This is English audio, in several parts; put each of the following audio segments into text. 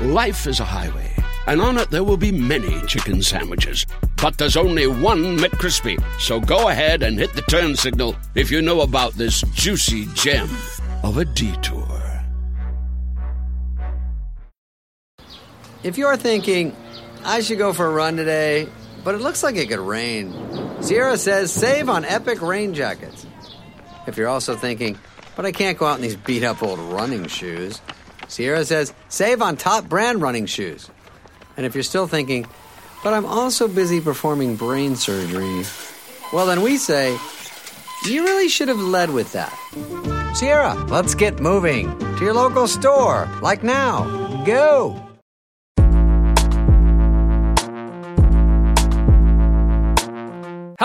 Life is a highway, and on it there will be many chicken sandwiches. But there's only one McCrispy. So go ahead and hit the turn signal if you know about this juicy gem of a detour. If you're thinking, I should go for a run today, but it looks like it could rain, Sierra says save on epic rain jackets. If you're also thinking, but I can't go out in these beat up old running shoes, Sierra says save on top brand running shoes. And if you're still thinking, but I'm also busy performing brain surgery, well, then we say, you really should have led with that. Sierra, let's get moving to your local store, like now. Go!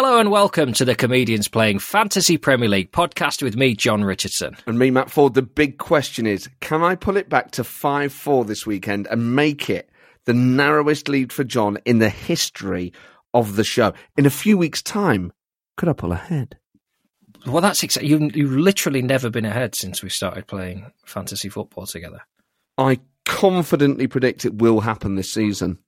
Hello and welcome to the Comedians Playing Fantasy Premier League podcast with me, John Richardson. And me, Matt Ford. The big question is can I pull it back to 5 4 this weekend and make it the narrowest lead for John in the history of the show? In a few weeks' time, could I pull ahead? Well, that's exa- you, you've literally never been ahead since we started playing fantasy football together. I confidently predict it will happen this season.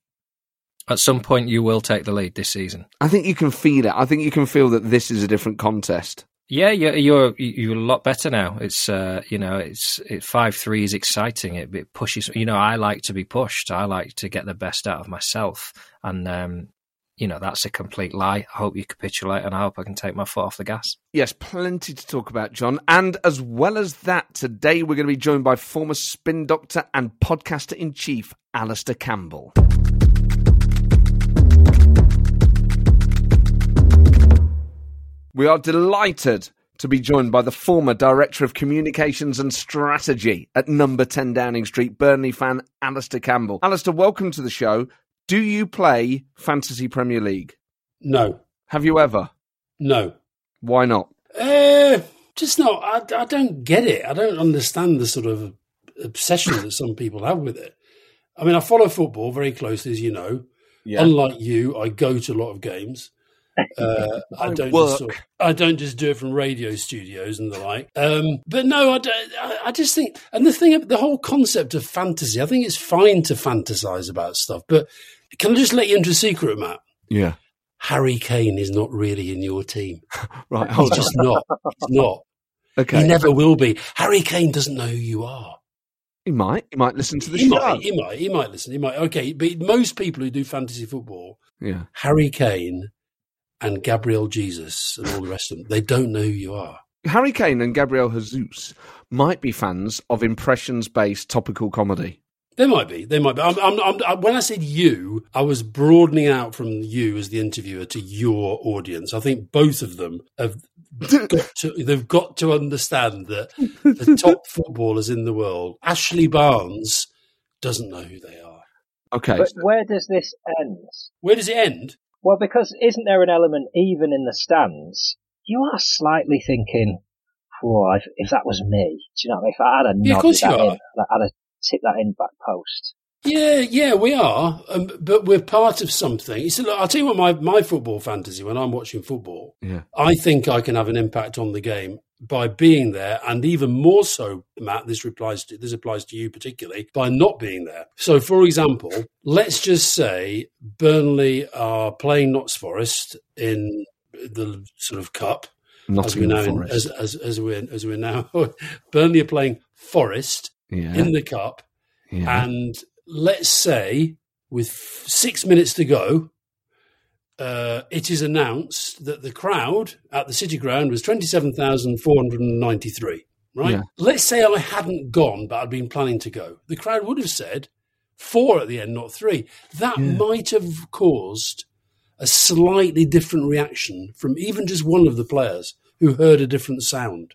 At some point, you will take the lead this season. I think you can feel it. I think you can feel that this is a different contest. Yeah, you're you're, you're a lot better now. It's uh, you know, it's it, five three is exciting. It, it pushes. You know, I like to be pushed. I like to get the best out of myself, and um, you know that's a complete lie. I hope you capitulate, and I hope I can take my foot off the gas. Yes, plenty to talk about, John. And as well as that, today we're going to be joined by former spin doctor and podcaster in chief, Alistair Campbell. We are delighted to be joined by the former Director of Communications and Strategy at number 10 Downing Street, Burnley fan Alistair Campbell. Alistair, welcome to the show. Do you play Fantasy Premier League? No, Have you ever? no. Why not? Uh, just not. I, I don't get it. I don't understand the sort of obsession that some people have with it. I mean, I follow football very closely, as you know. Yeah. Unlike you, I go to a lot of games. Uh, I, don't work. Just sort of- I don't just do it from radio studios and the like. Um, but no, I, don't, I, I just think, and the thing, the whole concept of fantasy, I think it's fine to fantasize about stuff. But can I just let you into a secret, Matt? Yeah. Harry Kane is not really in your team. Right. He's on. just not. He's not. Okay. He never will be. Harry Kane doesn't know who you are. He might. He might listen to the He show. might. He might. He might listen. He might. Okay, but most people who do fantasy football, Yeah. Harry Kane and Gabriel Jesus and all the rest of them, they don't know who you are. Harry Kane and Gabriel Jesus might be fans of impressions-based topical comedy. They might be. They might be. I'm, I'm, I'm, uh, when I said you, I was broadening out from you as the interviewer to your audience. I think both of them have got to. They've got to understand that the top footballers in the world, Ashley Barnes, doesn't know who they are. Okay. But where does this end? Where does it end? Well, because isn't there an element even in the stands? You are slightly thinking, "Oh, if, if that was me, do you know what I mean? If I had a Yeah, nod that in, I'd have tipped that in back post. Yeah, yeah, we are, um, but we're part of something. So, look, I'll tell you what my, my football fantasy when I'm watching football, yeah. I think I can have an impact on the game by being there, and even more so, Matt. This applies to this applies to you particularly by not being there. So, for example, let's just say Burnley are playing Notts Forest in the sort of cup, as we know, Forest. as, as as we're as we're now. Burnley are playing Forest yeah. in the cup. yeah. And let's say, with f- six minutes to go, uh, it is announced that the crowd at the City Ground was 27,493. Right? Yeah. Let's say I hadn't gone, but I'd been planning to go. The crowd would have said four at the end, not three. That might have caused a slightly different reaction from even just one of the players who heard a different sound.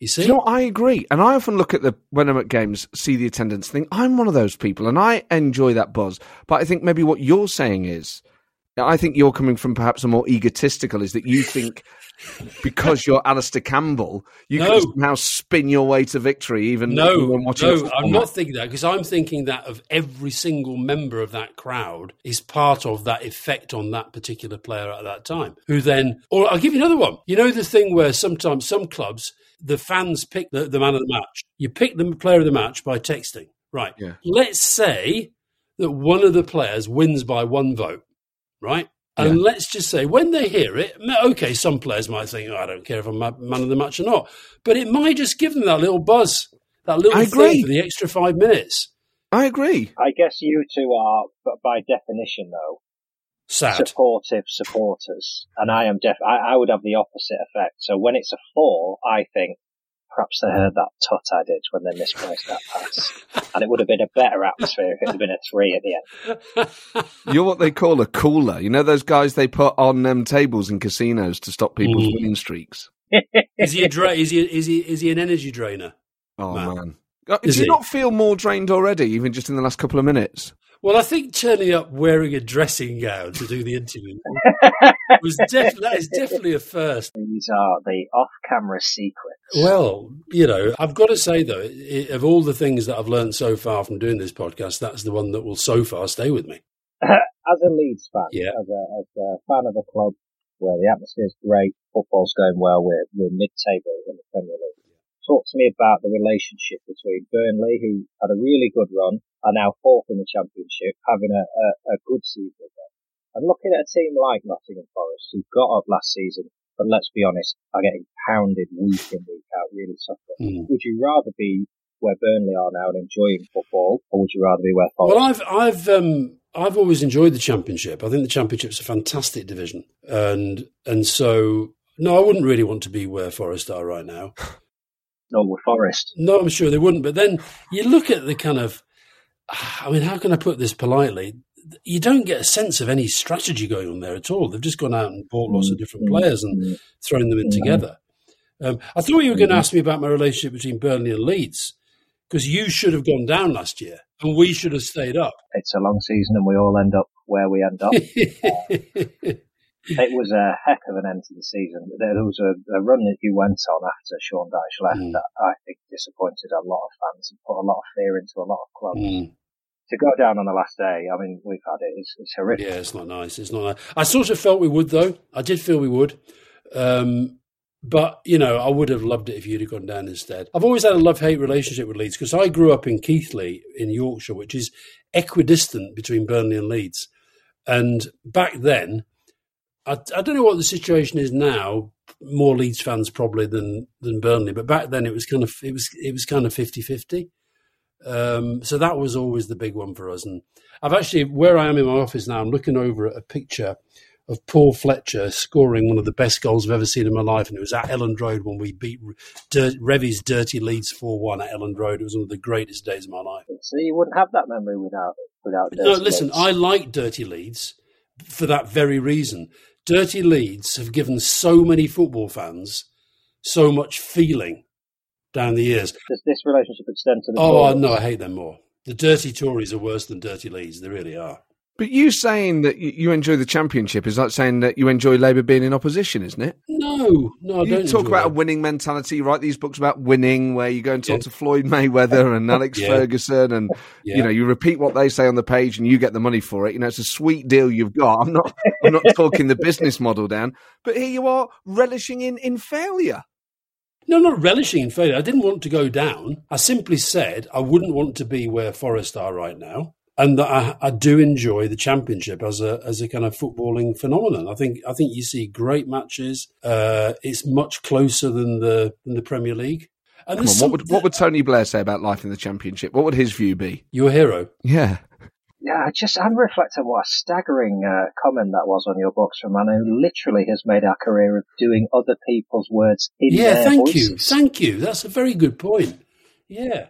You Do see? you know? I agree. And I often look at the, when I'm at games, see the attendance, think, I'm one of those people and I enjoy that buzz. But I think maybe what you're saying is, I think you're coming from perhaps a more egotistical, is that you think because you're Alistair Campbell, you No. can somehow spin your way to victory even No, no, I'm not thinking that because I'm thinking that of every single member of that crowd is part of that effect on that particular player at that time. Who then, or I'll give you another one. You know the thing where sometimes some clubs the fans pick the, the man of the match. You pick the player of the match by texting, Right. Yeah. Let's say that one of the players wins by one vote, right? And let's just say when they hear it, okay, some players might think, oh, I don't care if I'm man of the match or not. But it might just give them that little buzz, that little I thing agree. for the extra five minutes. I agree. I guess you two are, but by definition, though, Sad. supportive supporters, and I am def. I, I would have the opposite effect. So when it's a four, I think perhaps they heard that tut I did when they misplaced that pass, and it would have been a better atmosphere if it had been a three at the end. You're what they call a cooler. You know those guys they put on um, tables in casinos to stop people's Mm. winning streaks. is he a dra- is he is he is he an energy drainer? Oh Man. man, Uh, do you he? not feel more drained already, even just in the last couple of minutes? Well, I think turning up wearing a dressing gown to do the interview was def- that is definitely a first. These are the off-camera secrets. Well, you know, I've got to say though, i of all the things that I've learned so far from doing this podcast, that's the one that will so far stay with me. as a Leeds fan, Yeah. as, a, as a fan of a club where the atmosphere is great, football's going well, we're, we're mid-table in the Premier League. Talk to me about the relationship between Burnley, who had a really good run, are now fourth in the Championship, having a, a, a good season again. And looking at a team like Nottingham Forest, who got up last season, but let's be honest, are getting pounded week in, week out, really suffering. Mm. Would you rather be where Burnley are now and enjoying football, or would you rather be where Forest Well, I've I've um, I've always enjoyed the championship. I think the championship's a fantastic division, and and so no, I wouldn't really want to be where Forest are right now. no, with Forest? No, I'm sure they wouldn't. But then you look at the kind of, I mean, how can I put this politely? You don't get a sense of any strategy going on there at all. They've just gone out and bought lots of different mm, players and mm, thrown them in together. Um, I thought you were going to mm-hmm. ask me about my relationship between Burnley and Leeds because you should have gone down last year and we should have stayed up. It's a long season and we all end up where we end up. it was a heck of an end to the season. There was a, a run that you went on after Sean Dyche left Mm. that I think disappointed a lot of fans and put a lot of fear into a lot of clubs. Mm. To go down on the last day, I mean, we've had it. It's, it's horrific. Yeah, it's not nice. It's not nice. I sort of felt we would, though. I did feel we would. Um, but, you know, I would have loved it if you'd have gone down instead. I've always had a love hate relationship with Leeds because I grew up in Keighley in Yorkshire, which is equidistant between Burnley and Leeds. And back then, I, I don't know what the situation is now. More Leeds fans probably than than Burnley, but back then it was kind of it was it was kind of 50-50. Um, so that was always the big one for us. And I've actually, where I am in my office now, I'm looking over at a picture of Paul Fletcher scoring one of the best goals I've ever seen in my life. And it was at Elland Road when we beat Dirt, Revie's Dirty Leeds 4 1 at Elland Road. It was one of the greatest days of my life. So you wouldn't have that memory without without. No, listen, Leeds. I like Dirty Leeds for that very reason. Dirty Leeds have given so many football fans so much feeling down the years. Does this relationship extend to the? Oh, Tories? no, I hate them more. The Dirty Tories are worse than Dirty Leeds. They really are. But you saying that you enjoy the championship is like saying that you enjoy Labour being in opposition, isn't it? No, no, I you don't. talk about a winning mentality, You write these books about winning, where you go and talk Yeah. to Floyd Mayweather and Alex Yeah. Ferguson, and Yeah. you know you repeat what they say on the page, and you get the money for it. You know it's a sweet deal you've got. I'm not, I'm not talking the business model down, but here you are relishing in in failure. No, not relishing in failure. I didn't want to go down. I simply said I wouldn't want to be where Forest are right now, and that I, I do enjoy the championship as a as a kind of footballing phenomenon. I think I think you see great matches. Uh, it's much closer than the than the Premier League. And Come on, what would some- what would Tony Blair say about life in the championship? What would his view be? your hero? Yeah, Yeah, I just I'm reflecting what a staggering uh, comment that was on your books from a man who literally has made our career of doing other people's words in Yeah, their thank voices. you, thank you. That's a very good point. Yeah.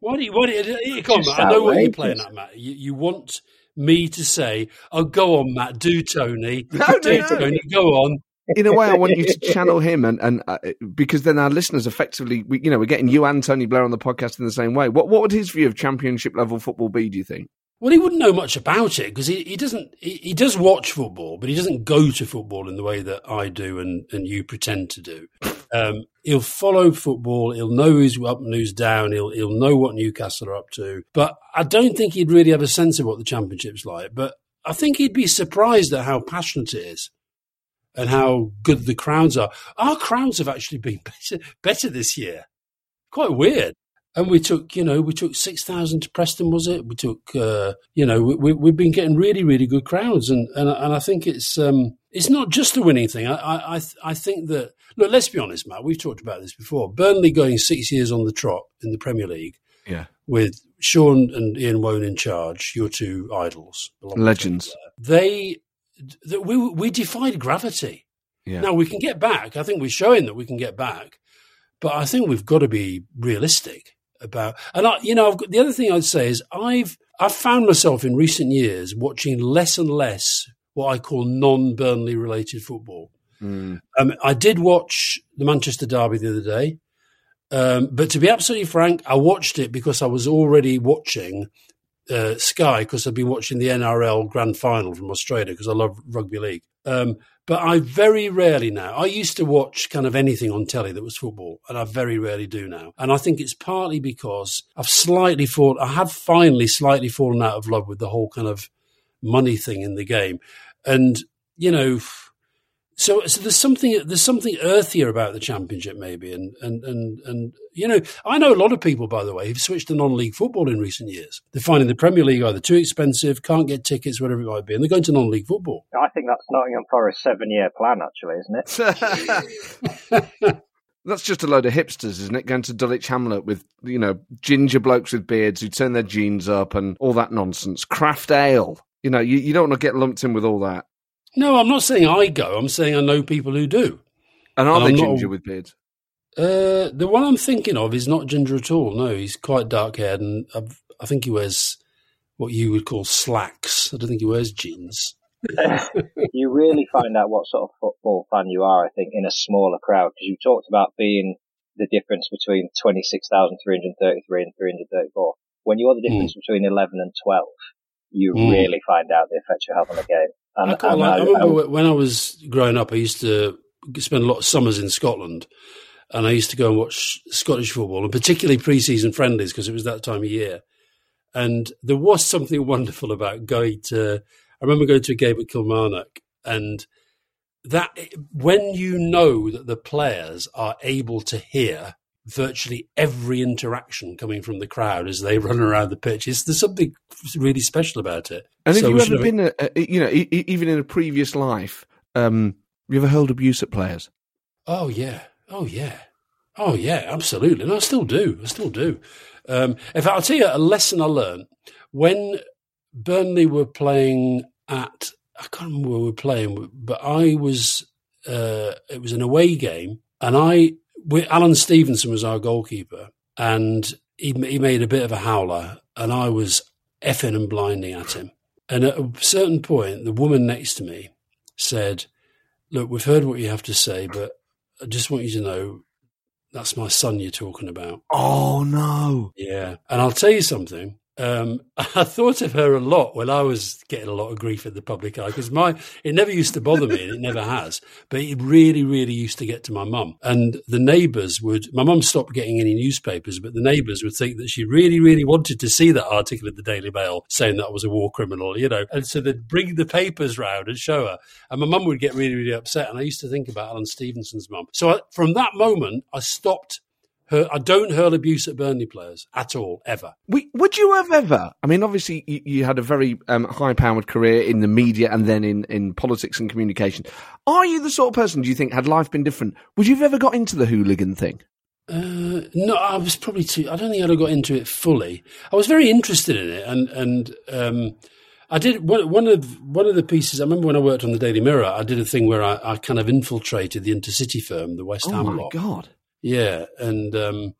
Why do you? Why do you? Come on, Matt. I know what you're playing at, Matt. You, you want me to say, "Oh, go on, Matt. Do Tony. No, no, do no. Tony. Go on." in a way, I want you to channel him, and and uh, because then our listeners effectively, we, you know, we're getting you and Tony Blair on the podcast in the same way. What what would his view of championship level football be? Do you think? Well, he wouldn't know much about it because he, he doesn't. He, he does watch football, but he doesn't go to football in the way that I do and, and you pretend to do. Um, he'll follow football. He'll know who's up and who's down. He'll he'll know what Newcastle are up to. But I don't think he'd really have a sense of what the championship's like. But I think he'd be surprised at how passionate it is and how good the crowds are. Our crowds have actually been better, better this year. Quite weird. and we took, you know, we took six thousand to Preston, was it? We took, uh, you know, we, we, have been getting really, really good crowds, and and, and I think it's um, it's not just a winning thing. I I I think that look, let's be honest, Matt. We've talked about this before. Burnley going six years on the trot in the Premier League, yeah, with Sean and Ian Woan in charge, your two idols, legends. They, they we we defied gravity. Yeah. Now we can get back. I think we're showing that we can get back, but I think we've got to be realistic about. And I, you know, got, the other thing I'd say is I've I've found myself in recent years watching less and less what I call non-Burnley related football. Mm. Um, I did watch the Manchester Derby the other day, um, but to be absolutely frank, I watched it because I was already watching uh, Sky because I've been watching the NRL Grand Final from Australia because I love rugby league. Um, but I very rarely now. I used to watch kind of anything on telly that was football, and I very rarely do now. And I think it's partly because I've slightly fallen. I have finally slightly fallen out of love with the whole kind of money thing in the game, and you know so, so there's something there's something earthier about the championship, maybe, and and and and you know, I know a lot of people, by the way, who've switched to non-league football in recent years. They're finding the Premier League either too expensive, can't get tickets, whatever it might be, and they're going to non-league football. I think that's Nottingham Forest's seven-year plan, actually, isn't it? That's just a load of hipsters, isn't it? Going to Dulwich Hamlet with, you know, ginger blokes with beards who turn their jeans up and all that nonsense. Craft ale. You know, you, you don't want to get lumped in with all that. No, I'm not saying I go. I'm saying I know people who do. And are and they I'm ginger not, with beards? Uh, the one I'm thinking of is not ginger at all. No, he's quite dark haired, and I've, i think he wears what you would call slacks. I don't think he wears jeans. you really find out what sort of football fan you are, I think, in a smaller crowd because you talked about being the difference between 26,333 and 334. When you're the difference mm. between 11 and 12, you mm. really find out the effect you have on the game. And, I, and I, I remember I, when I was growing up, I used to spend a lot of summers in Scotland, and I used to go and watch Scottish football, and particularly pre-season friendlies because it was that time of year. And there was something wonderful about going to. I remember going to a game at Kilmarnock, and that when you know that the players are able to hear virtually every interaction coming from the crowd as they run around the pitch. It's, there's something really special about it. And so have you ever been, a, a, you know, even in a previous life, um, you ever hurled abuse at players? Oh yeah, oh yeah, oh yeah, absolutely. And I still do. I still do. Um, in fact, I'll tell you a lesson I learned when Burnley were playing at. I can't remember where we were playing, but I was. Uh, it was an away game, and I we, Alan Stevenson was our goalkeeper, and he, he made a bit of a howler, and I was effing and blinding at him. And at a certain point, the woman next to me said, Look, we've heard what you have to say, but I just want you to know that's my son you're talking about. Oh, no. Yeah. And I'll tell you something. Um, I thought of her a lot when I was getting a lot of grief in the public eye because my it never used to bother me and it never has, but it really, really used to get to my mum. And the neighbours would. My mum stopped getting any newspapers, but the neighbours would think that she really, really wanted to see that article in the Daily Mail saying that I was a war criminal, you know. And so they'd bring the papers round and show her, and my mum would get really, really upset. And I used to think about Alan Stevenson's mum. So I, from that moment, I stopped I don't hurl abuse at Burnley players at all, ever. We, would you have ever? I mean, obviously, you, you had a very um, high-powered career in the media and then in, in politics and communication. Are you the sort of person? Do you think, had life been different, would you have ever got into the hooligan thing? Uh, no, I was probably too. I don't think I'd have got into it fully. I was very interested in it, and and um, I did one, one of one of the pieces. I remember when I worked on the Daily Mirror, I did a thing where I, I kind of infiltrated the intercity firm, the West oh Ham. Oh my god! Yeah, and um,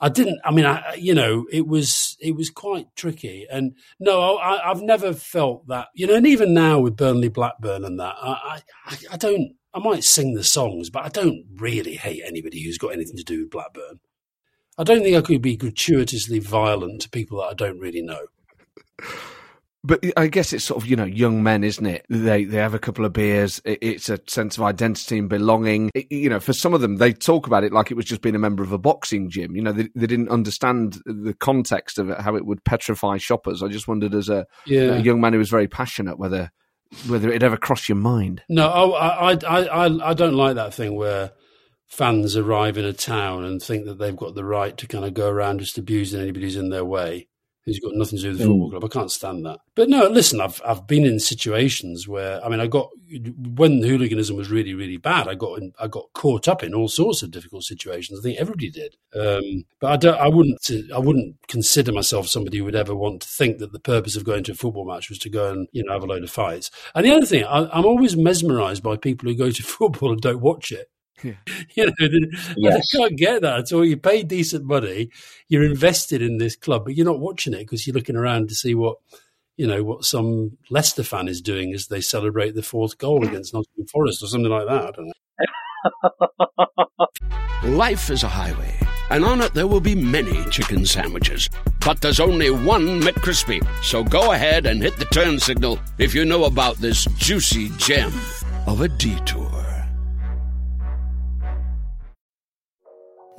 I didn't. I mean, I you know, it was it was quite tricky. And no, I, have never felt that. You know, and even now with Burnley Blackburn and that, I, I I don't. I might sing the songs, but I don't really hate anybody who's got anything to do with Blackburn. I don't think I could be gratuitously violent to people that I don't really know. But I guess it's sort of you know young men, isn't it? They they have a couple of beers. It's a sense of identity and belonging. It, you know, for some of them, they talk about it like it was just being a member of a boxing gym. You know, they, they didn't understand the context of it, how it would petrify shoppers. I just wondered, as a, yeah. a young man who was very passionate, whether whether it ever crossed your mind. No, oh, I I I I, I don't like that thing where fans arrive in a town and think that they've got the right to kind of go around just abusing anybody who's in their way who's got nothing to do with the football club. I can't stand that. But no, listen, I've I've been in situations where I mean, I got when hooliganism was really really bad. I got in, I got caught up in all sorts of difficult situations. I think everybody did. Um, but I don't. I wouldn't. I wouldn't consider myself somebody who would ever want to think that the purpose of going to a football match was to go and you know have a load of fights. And the other thing, I, I'm always mesmerised by people who go to football and don't watch it. Yeah. You know, yes. I can't get that at all. You pay decent money, you're invested in this club, but you're not watching it because you're looking around to see what you know what some Leicester fan is doing as they celebrate the fourth goal against Nottingham Forest or something like that. I don't know. Life is a highway, and on it there will be many chicken sandwiches. But there's only one McCrispy. So go ahead and hit the turn signal if you know about this juicy gem of a detour.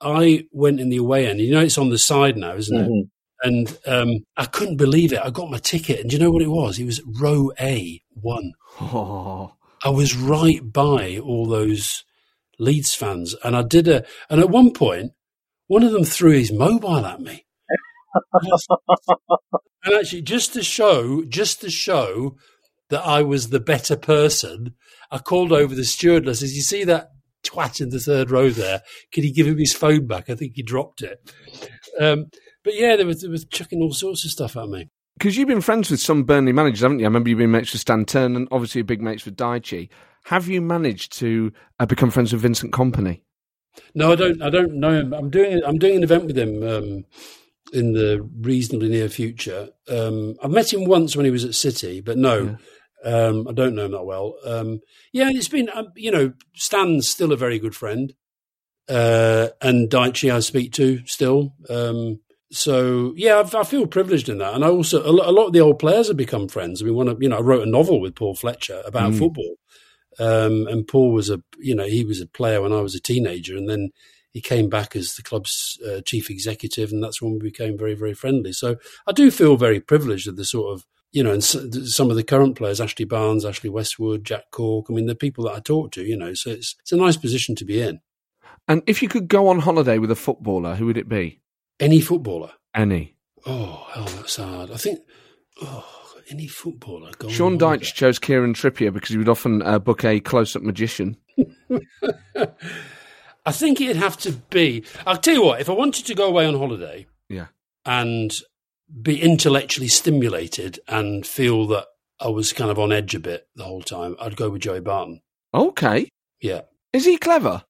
I went in the away end. You know, it's on the side now, isn't mm-hmm. it? And um, I couldn't believe it. I got my ticket, and do you know what it was? It was row A one. Oh. I was right by all those Leeds fans, and I did a. And at one point, one of them threw his mobile at me. and actually, just to show, just to show that I was the better person, I called over the steward. I says, "You see that twat in the third row there. Could he give him his phone back? I think he dropped it. Um, but yeah, they were, they were chucking all sorts of stuff at me. Because you've been friends with some Burnley managers, haven't you? I remember you've been mates with Stan Ternent and obviously a big mates with Dyche. Have you managed to uh, become friends with Vincent Kompany? No, I don't. I don't know him. I'm doing. I'm doing an event with him um, in the reasonably near future. Um, I've met him once when he was at City, but no, yeah. Um, I don't know him that well. Um, yeah, it's been, um, you know, Stan's still a very good friend. Uh, and Dyche I speak to still. Um, so yeah, I've, i feel privileged in that. And I also, a lot, of the old players have become friends. I mean, when I, you know, I wrote a novel with Paul Fletcher about mm. football. Um, and Paul was a, you know, he was a player when I was a teenager and then he came back as the club's uh, chief executive and that's when we became very, very friendly. So I do feel very privileged at the sort of you know, and some of the current players, Ashley Barnes, Ashley Westwood, Jack Cork. I mean, the people that I talk to, you know, so it's it's a nice position to be in. And if you could go on holiday with a footballer, who would it be? Any footballer. Any. Oh, hell, that's hard. I think. Oh, any footballer. Sean Dyche chose Kieran Trippier because he would often uh, book a close-up magician. I think it'd have to be. I'll tell you what. If I wanted to go away on holiday, yeah, and be intellectually stimulated and feel that I was kind of on edge a bit the whole time, I'd go with Joey Barton. Okay. Yeah. Is he clever?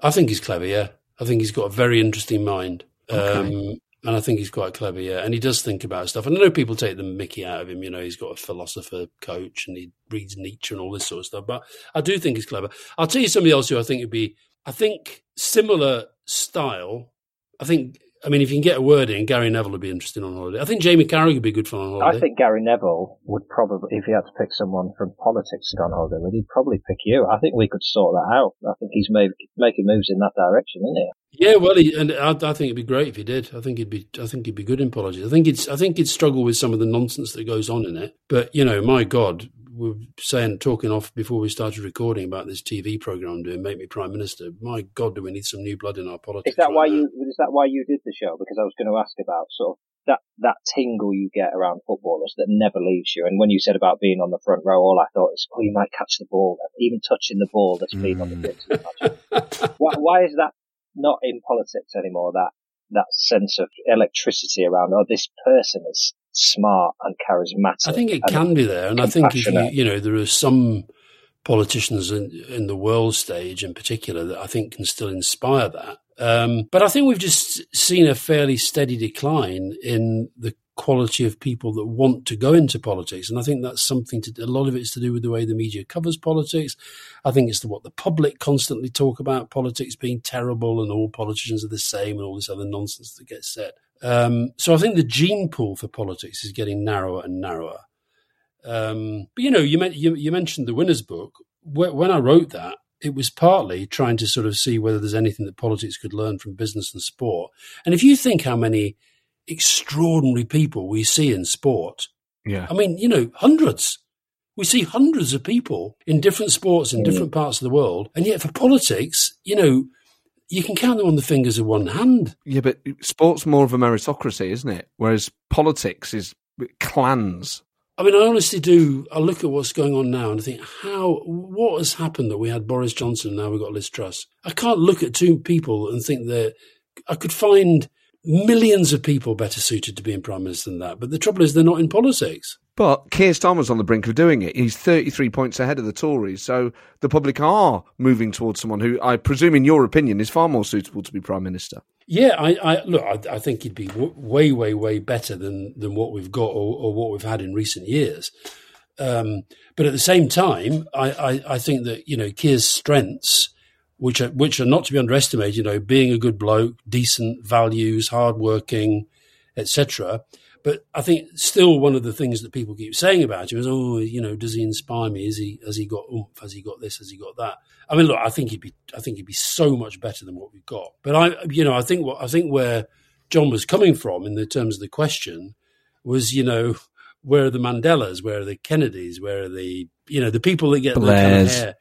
I think he's clever, yeah. I think he's got a very interesting mind. Okay. Um, and I think he's quite clever, yeah. And he does think about stuff. And I know people take the mickey out of him. You know, he's got a philosopher coach and he reads Nietzsche and all this sort of stuff. But I do think he's clever. I'll tell you somebody else who I think would be, I think, similar style. I think I mean, if you can get a word in, Gary Neville would be interesting on holiday. I think Jamie Carragher would be good fun on holiday. I think Gary Neville would probably, if he had to pick someone from politics to go on holiday with, he'd probably pick you. I think we could sort that out. I think he's made, making moves in that direction, isn't he? Yeah, well, he, and I, I, think it'd be great if he did. I think he'd be, I think he'd be good in politics. I think it's, I think he'd struggle with some of the nonsense that goes on in it. But you know, my God, we were saying, talking off before we started recording about this TV program I'm doing, Make Me Prime Minister. My God, do we need some new blood in our politics? Is that right why now? you? Is that why you did the show? Because I was going to ask about sort of that that tingle you get around footballers that never leaves you. And when you said about being on the front row, all I thought is, oh, you might catch the ball, even touching the ball that's been mm. on the pitch. why, why is that not in politics anymore? That that sense of electricity around, oh, this person is smart and charismatic. I think it can be there, and I think if you, you know, there are some politicians in, in the world stage in particular that I think can still inspire that. Um, but I think we've just seen a fairly steady decline in the quality of people that want to go into politics. And I think that's something to, a lot of it's to do with the way the media covers politics. I think it's the, what the public constantly talk about politics being terrible and all politicians are the same and all this other nonsense that gets said. Um, so I think the gene pool for politics is getting narrower and narrower. Um, but you know, you, you, you mentioned the winners book. When I wrote that, it was partly trying to sort of see whether there's anything that politics could learn from business and sport. And if you think how many extraordinary people we see in sport, yeah, I mean, you know, hundreds. We see hundreds of people in different sports in different parts of the world, and yet for politics, you know, you can count them on the fingers of one hand. Yeah, but sport's more of a meritocracy, isn't it? Whereas politics is clans. I mean, I honestly do. I look at what's going on now and I think, how, what has happened that we had Boris Johnson now we've got Liz Truss? I can't look at two people and think that I could find millions of people better suited to being prime minister than that. But the trouble is, they're not in politics. But Keir Starmer's on the brink of doing it. He's 33 points ahead of the Tories. So the public are moving towards someone who, I presume, in your opinion, is far more suitable to be Prime Minister. Yeah, I, I look. I, I, think he'd be w- way, way, way better than than what we've got or, or what we've had in recent years. Um, but at the same time, I, I, I, think that you know Keir's strengths, which are which are not to be underestimated. You know, being a good bloke, decent values, hardworking, etc. But I think still one of the things that people keep saying about him is, oh, you know, does he inspire me? Is he has he got oomph? Has he got this? Has he got that? I mean, look, I think he'd be I think he'd be so much better than what we've got. But I, you know, I think what I think where John was coming from in the terms of the question was, you know, where are the Mandelas? Where are the Kennedys? Where are the you know the people that get Blairs. the kind of hair?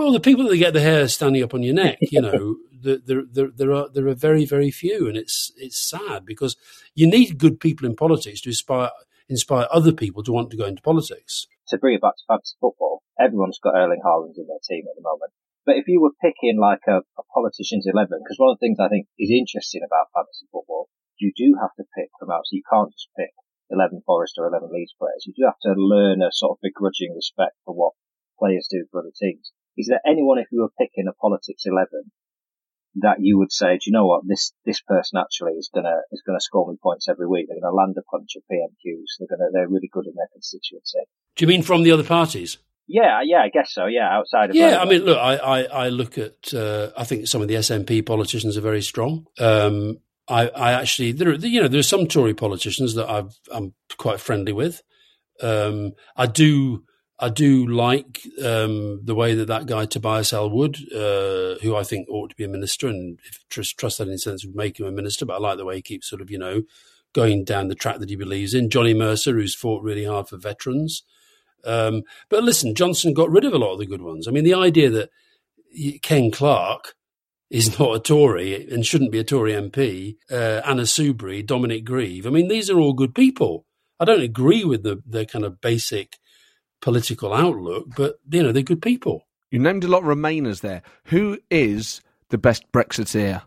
Well, the people that get the hair standing up on your neck, you know, there, there, there are there are very very few, and it's it's sad because you need good people in politics to inspire inspire other people to want to go into politics. To bring it back to fantasy football, everyone's got Erling Haaland in their team at the moment. But if you were picking like a, a politician's eleven, because one of the things I think is interesting about fantasy football, you do have to pick from out. So you can't just pick eleven Forest or eleven Leeds players. You do have to learn a sort of begrudging respect for what players do for other teams. Is there anyone, if you were picking a politics eleven, that you would say, do you know what, this this person actually is gonna is gonna score me points every week. They're gonna land a punch at PMQs. They're gonna they're really good in their constituency. Do you mean from the other parties? Yeah, yeah, I guess so. Yeah, outside of yeah, I mean, look, I I, I look at uh, I think some of the SNP politicians are very strong. Um, I, I actually there are, you know there are some Tory politicians that I've, I'm quite friendly with. Um, I do I do like um, the way that that guy Tobias Ellwood, uh, who I think ought to be a minister, and if trust, trust that in sense would make him a minister. But I like the way he keeps sort of you know going down the track that he believes in. Johnny Mercer, who's fought really hard for veterans. Um, but listen, Johnson got rid of a lot of the good ones. I mean, the idea that Ken Clarke is not a Tory and shouldn't be a Tory MP, uh, Anna Soubry, Dominic Grieve. I mean, these are all good people. I don't agree with the, the kind of basic political outlook, but you know they're good people. You named a lot of Remainers there. Who is the best Brexiteer?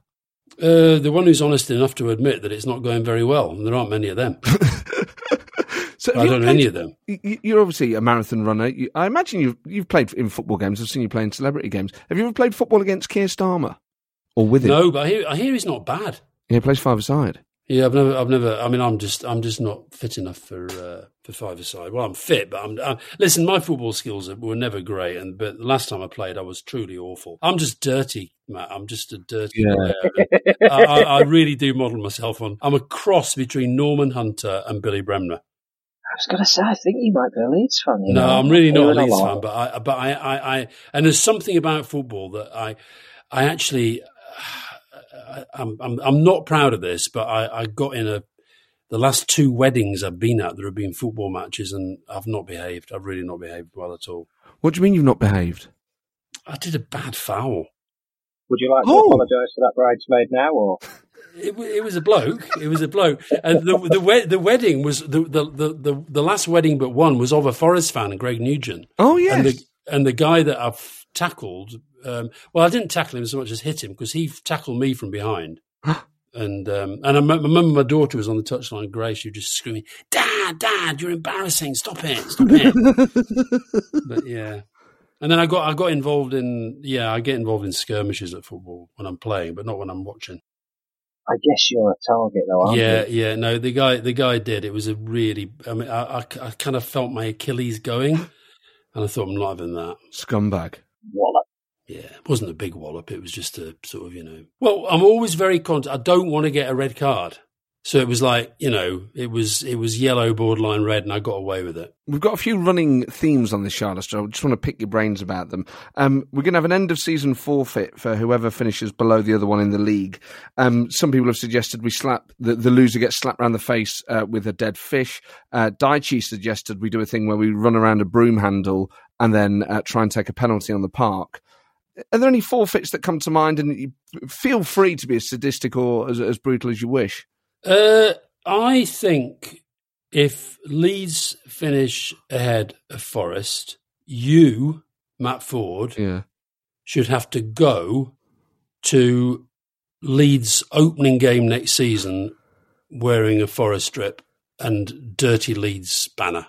Uh, the one who's honest enough to admit that it's not going very well, and there aren't many of them. so I don't know any of them. You're obviously a marathon runner. I imagine you've you've played in football games. I've seen you play in celebrity games. Have you ever played football against Keir Starmer or with him? No, but I hear, I hear he's not bad. Yeah, he plays five aside. Yeah, I've never, I've never. I mean, I'm just, I'm just not fit enough for uh, for five aside. Well, I'm fit, but I'm. I'm listen, my football skills were never great, and but the last time I played, I was truly awful. I'm just dirty, Matt. I'm just a dirty Yeah. player. I, I, I really do model myself on. I'm a cross between Norman Hunter and Billy Bremner. I was going to say, I think you might be a Leeds fan. You No, know? I'm really not a Hearing Leeds fan, but I, but I, I, I, and there's something about football that I, I actually, I, I'm, I'm, I'm not proud of this, but I, I got in a, the last two weddings I've been at, there have been football matches, and I've not behaved. I've really not behaved well at all. What do you mean you've not behaved? I did a bad foul. Would you like to Oh. apologise to that bridesmaid now, or It, it was a bloke. It was a bloke, and the the, wed- the wedding was the, the the the the last wedding but one was of a Forest fan, Greg Nugent. Oh yes. And the and the guy that I've tackled, um, well, I didn't tackle him so much as hit him because he tackled me from behind. and um, and I m- remember my daughter was on the touchline, Grace, she was just screaming, "Dad, Dad, you're embarrassing! Stop it! Stop it!" but yeah. And then I got I got involved in yeah I get involved in skirmishes at football when I'm playing, but not when I'm watching. I guess you're a target, though, aren't yeah, you? yeah. No, the guy, the guy did. It was a really. I mean, I, I, I kind of felt my Achilles going, and I thought I'm not having that. Scumbag. Wallop. Yeah, it wasn't a big wallop. It was just a sort of, you know. Well, I'm always very conscious. I don't want to get a red card, so it was like, you know, it was it was yellow, borderline red, and I got away with it. We've got a few running themes on this, Charlotte. I just want to pick your brains about them. Um, we're going to have an end of season forfeit for whoever finishes below the other one in the league. Um, some people have suggested we slap the, the loser gets slapped around the face uh, with a dead fish. Uh, Daichi suggested we do a thing where we run around a broom handle and then uh, try and take a penalty on the park. Are there any forfeits that come to mind? And you, feel free to be as sadistic or as, as brutal as you wish. Uh, I think if Leeds finish ahead of Forest, you, Matt Ford, Yeah. should have to go to Leeds' opening game next season wearing a Forest strip and dirty Leeds banner.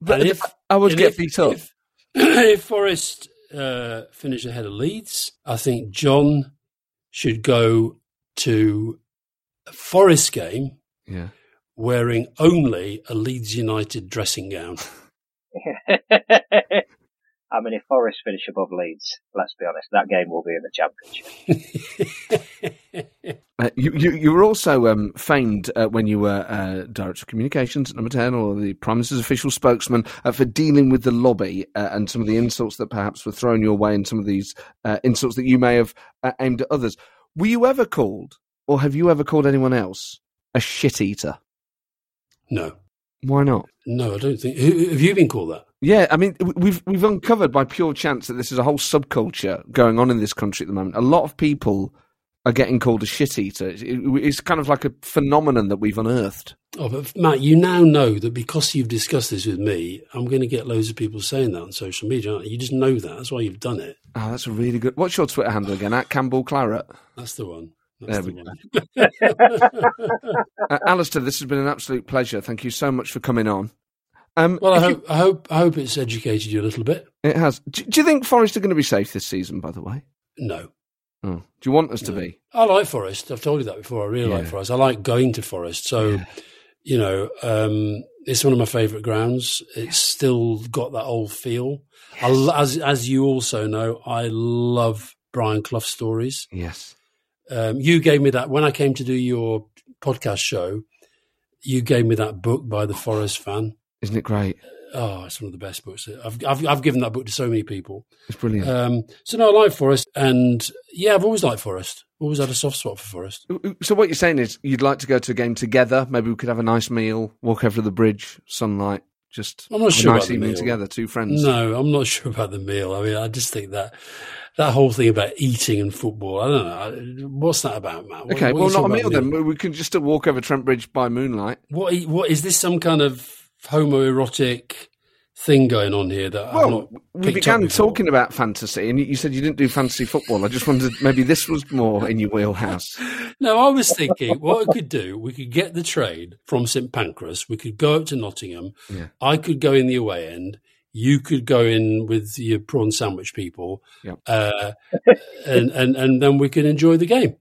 But And if- I would get if- beat up. If, if Forest uh, finish ahead of Leeds, I think John should go to a Forest game yeah. wearing only a Leeds United dressing gown. I mean, if Forest finish above Leeds, let's be honest, that game will be in the Championship. Uh, you, you you were also um, famed uh, when you were uh, director of communications at Number Ten, or the Prime Minister's official spokesman uh, for dealing with the lobby uh, and some of the insults that perhaps were thrown your way, and some of these uh, insults that you may have uh, aimed at others. Were you ever called, or have you ever called anyone else a shit eater? no, Why not? no, I don't think. Who, have you been called that? Yeah, I mean, we've we've uncovered by pure chance that this is a whole subculture going on in this country at the moment. A lot of people are getting called a shit eater. It's, it- it's kind of like a phenomenon that we've unearthed. Oh, but Matt, you now know that because you've discussed this with me, I'm going to get loads of people saying that on social media. Aren't you? you just know that. That's why you've done it. Oh, that's a really good. What's your Twitter handle again? At Campbell Claret. That's the one. That's There the we one. Uh, Alistair, this has been an absolute pleasure. Thank you so much for coming on. Um, well, I if you- hope, I hope I hope it's educated you a little bit. it has. Do, do you think Forest are going to be safe this season? By the way, No, oh. do you want us to be? I like Forest. I've told you that before. I really like Yeah. Forest. I like going to Forest. So, you know, um, it's one of my favourite grounds. It's still got that old feel. I as as you also know, I love Brian Clough stories. Yes. Um, you gave me that when I came to do your podcast show. You gave me that book by the Forest fan. Isn't it great? Oh, it's one of the best books. I've I've, I've given that book to so many people. It's brilliant. Um, so no, I like Forest, and yeah, I've always liked Forest. Always had a soft spot for Forest. so what you're saying is you'd like to go to a game together? Maybe we could have a nice meal, walk over the bridge, sunlight, just I'm not sure a about nice the evening meal. together, two friends. No, I'm not sure about the meal. I mean, I just think that that whole thing about eating and football. I don't know. What's that about, Matt? What- Okay, what well, not a meal then. We can just walk over Trent Bridge by moonlight. What? What is this? Some kind of homoerotic thing going on here that I've Well, not we picked began talking about fantasy, and you- you said you didn't do fantasy football. I just wondered maybe this was more in your wheelhouse. No, I was thinking what we could do. We could get the train from St Pancras. We could go up to Nottingham. Yeah. I could go in the away end. You could go in with your prawn sandwich people, Yep. uh, and and and then we could enjoy the game.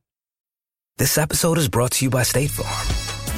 This episode is brought to you by State Farm.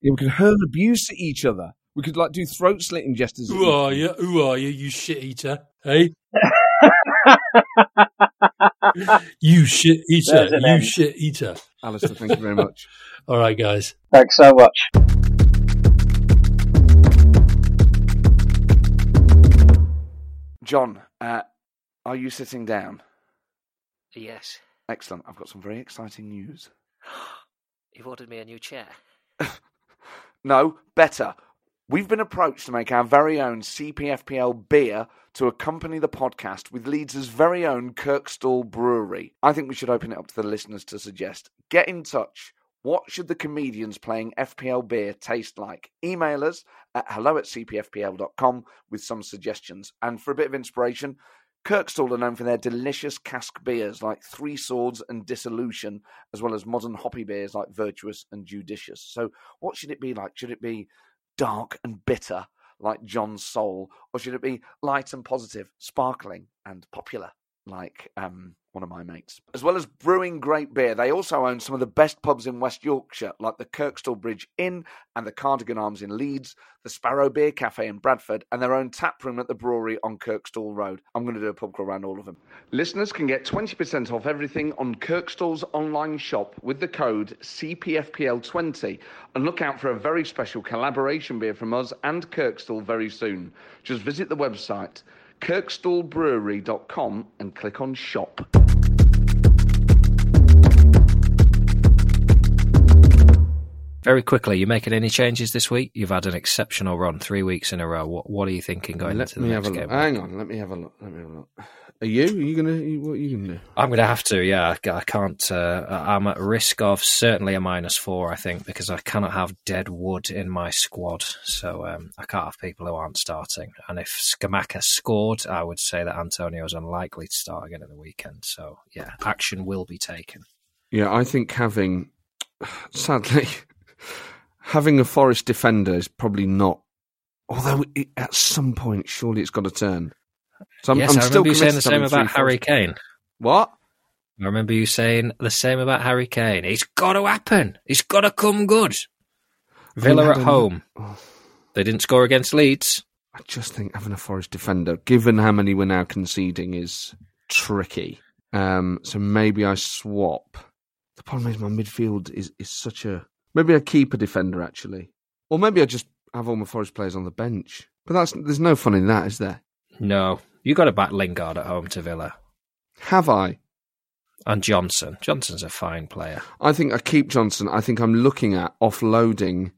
Yeah, we could hurl abuse at each other. We could like do throat slitting gestures. at Who are you? Who are you? You shit eater, hey? you shit eater. You end. shit eater. Alistair, thank you very much. All right, guys. Thanks so much. John, uh, are you sitting down? Yes. Excellent. I've got some very exciting news. You've ordered me a new chair. No, better. We've been approached to make our very own CPFPL beer to accompany the podcast with Leeds' very own Kirkstall Brewery. I think we should open it up to the listeners to suggest. Get in touch. What should the comedians playing FPL beer taste like? Email us at hello at cpfpl.com with some suggestions. And for a bit of inspiration, Kirkstall are known for their delicious cask beers like Three Swords and Dissolution, as well as modern hoppy beers like Virtuous and Judicious. So, what should it be like? Should it be dark and bitter like John's Soul, or should it be light and positive, sparkling and popular like um, one of my mates? As well as brewing great beer, they also own some of the best pubs in West Yorkshire, like the Kirkstall Bridge Inn and the Cardigan Arms in Leeds, the Sparrow Beer Cafe in Bradford, and their own tap room at the brewery on Kirkstall Road. I'm going to do a pub crawl around all of them. Listeners can get 20% off everything on Kirkstall's online shop with the code CPFPL20 and look out for a very special collaboration beer from us and Kirkstall very soon. Just visit the website kirkstallbrewery.com and click on shop. Very quickly, you making any changes this week? You've had an exceptional run, three weeks in a row. What What are you thinking going Let into the next game? Hang on, let me have a look. Let me have a look. Are you? Are you gonna? you- What are you gonna do? I'm going to have to, yeah. I- I can't. Uh, I'm at risk of certainly a minus four, I think, because I cannot have dead wood in my squad. So um, I can't have people who aren't starting. And if Scamacca scored, I would say that Antonio is unlikely to start again at the weekend. So yeah, action will be taken. Yeah, I think having, sadly, having a Forest defender is probably not. Although it, at some point, surely it's got to turn. So I'm, yes, I'm I still remember you saying the same about Harry Kane. What? I remember you saying the same about Harry Kane. It's got to happen. It's got to come good. Villa at home. They didn't score against Leeds. I just think having a Forest defender, given how many we're now conceding, is tricky. Um, so maybe I swap. The problem is my midfield is, is such a. Maybe I keep a defender actually, or maybe I just have all my Forest players on the bench. But that's there's no fun in that, is there? No, you got to back Lingard at home to Villa. Have I? And Johnson. Johnson's a fine player. I think I keep Johnson. I think I'm looking at offloading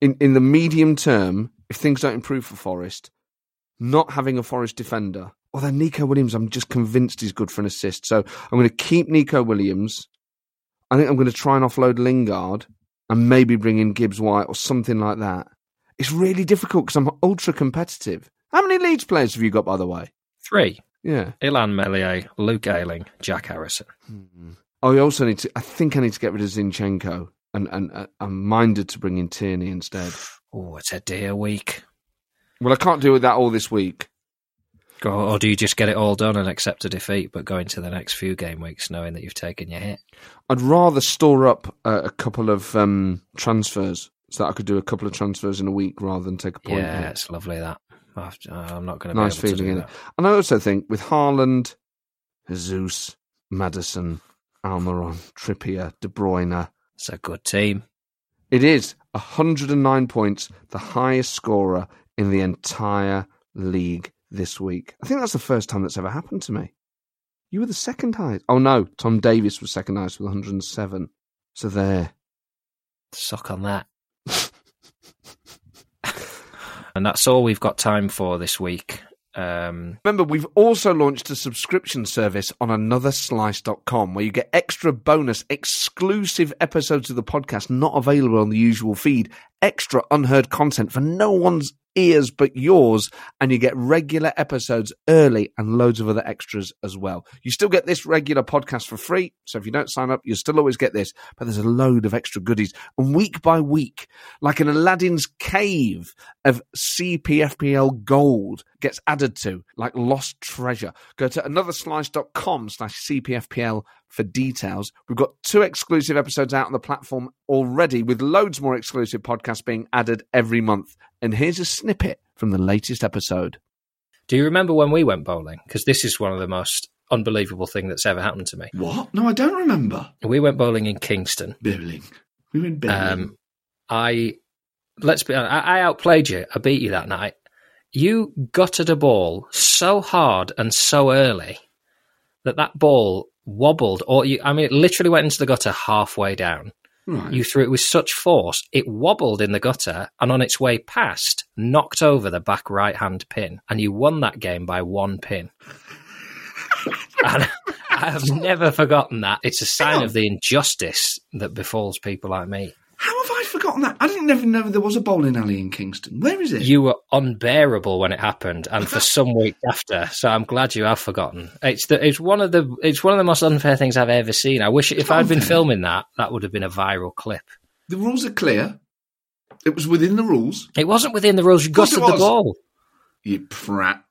in in the medium term. If things don't improve for Forest, not having a Forest defender. Although Neco Williams, I'm just convinced he's good for an assist. So I'm going to keep Neco Williams. I think I'm going to try and offload Lingard and maybe bring in Gibbs White or something like that. It's really difficult because I'm ultra competitive. How many Leeds players have you got, by the way? Three. Yeah. Illan Meslier, Luke Ayling, Jack Harrison. Oh, I also need to. I think I need to get rid of Zinchenko, and and uh, I'm minded to bring in Tierney instead. Oh, it's a dear week. Well, I can't deal with that all this week. Or do you just get it all done and accept a defeat, but go into the next few game weeks knowing that you've taken your hit? I'd rather store up uh, a couple of um, transfers so that I could do a couple of transfers in a week rather than take a point. yeah, it's lovely that. I've- I'm not going to nice feeling in it. And I also think with Haaland, Jesus, Maddison, Almiron, Trippier, De Bruyne, It's a good team. it is 109 points, the highest scorer in the entire league this week. I think that's the first time that's ever happened to me. You were the second highest. Oh no, Tom Davis was second highest with 107. So there. Suck on that. and that's all we've got time for this week. Um, Remember, we've also launched a subscription service on anotherslice.com where you get extra bonus, exclusive episodes of the podcast not available on the usual feed, extra unheard content for no one's ears but yours, and you get regular episodes early and loads of other extras as well. You still get this regular podcast for free, so if you don't sign up, you'll still always get this, but there's a load of extra goodies. And week by week, like an Aladdin's cave of CPFPL gold gets added to, like lost treasure. Go to anotherslice.com slash CPFPL for details. We've got two exclusive episodes out on the platform already, with loads more exclusive podcasts being added every month. And here's a snippet from the latest episode. do you remember when we went bowling? Because this is one of the most unbelievable thing that's ever happened to me. What? No, I don't remember. We went bowling in Kingston. Bowling. We were in Birmingham. Um, I let's be honest, I, I outplayed you. I beat you that night. You gutted a ball so hard and so early that that ball wobbled, or you, I mean, it literally went into the gutter halfway down. right. You threw it with such force, it wobbled in the gutter, and on its way past, knocked over the back right hand pin, and you won that game by one pin. and I have never forgotten that. It's a sign of the injustice that befalls people like me. How have I forgotten that? I didn't even know there was a bowling alley in Kingston. Where is it? You were unbearable when it happened, and for some weeks after. So I'm glad you have forgotten. It's the, it's one of the it's one of the most unfair things I've ever seen. I wish if I'd been filming that, that would have been a viral clip. the rules are clear. It was within the rules. It wasn't within the rules. You gutted the ball. You prat.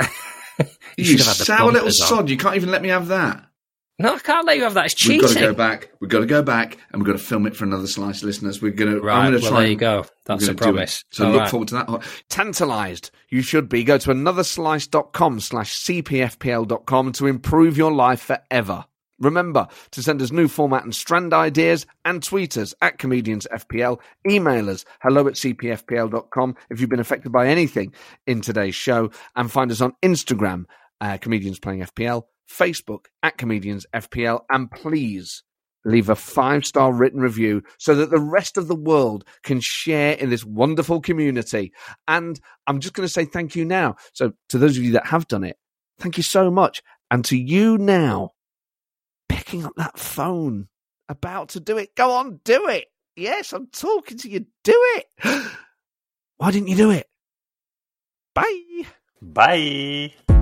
You You, should have had the sour little on. sod. You can't even let me have that. No, I can't let you have that. It's cheating. We've got to go back. We've got to go back, and we've got to film it for another slice, listeners. We're gonna. Right, I'm gonna well, try. there you go. That's a promise. So All look right. forward to that. Tantalised. You should be. Go to anotherslice.com slash cpfpl.com to improve your life forever. Remember to send us new format and strand ideas and tweet us at comediansfpl. Email us hello at cpfpl.com if you've been affected by anything in today's show. And find us on Instagram, uh, Comedians Playing FPL, Facebook at Comedians FPL. And please leave a five star written review so that the rest of the world can share in this wonderful community. And I'm just going to say thank you now. So, to those of you that have done it, thank you so much. And to you now, picking up that phone, about to do it, go on, do it. Yes, I'm talking to you. Do it. Why didn't you do it? Bye. Bye.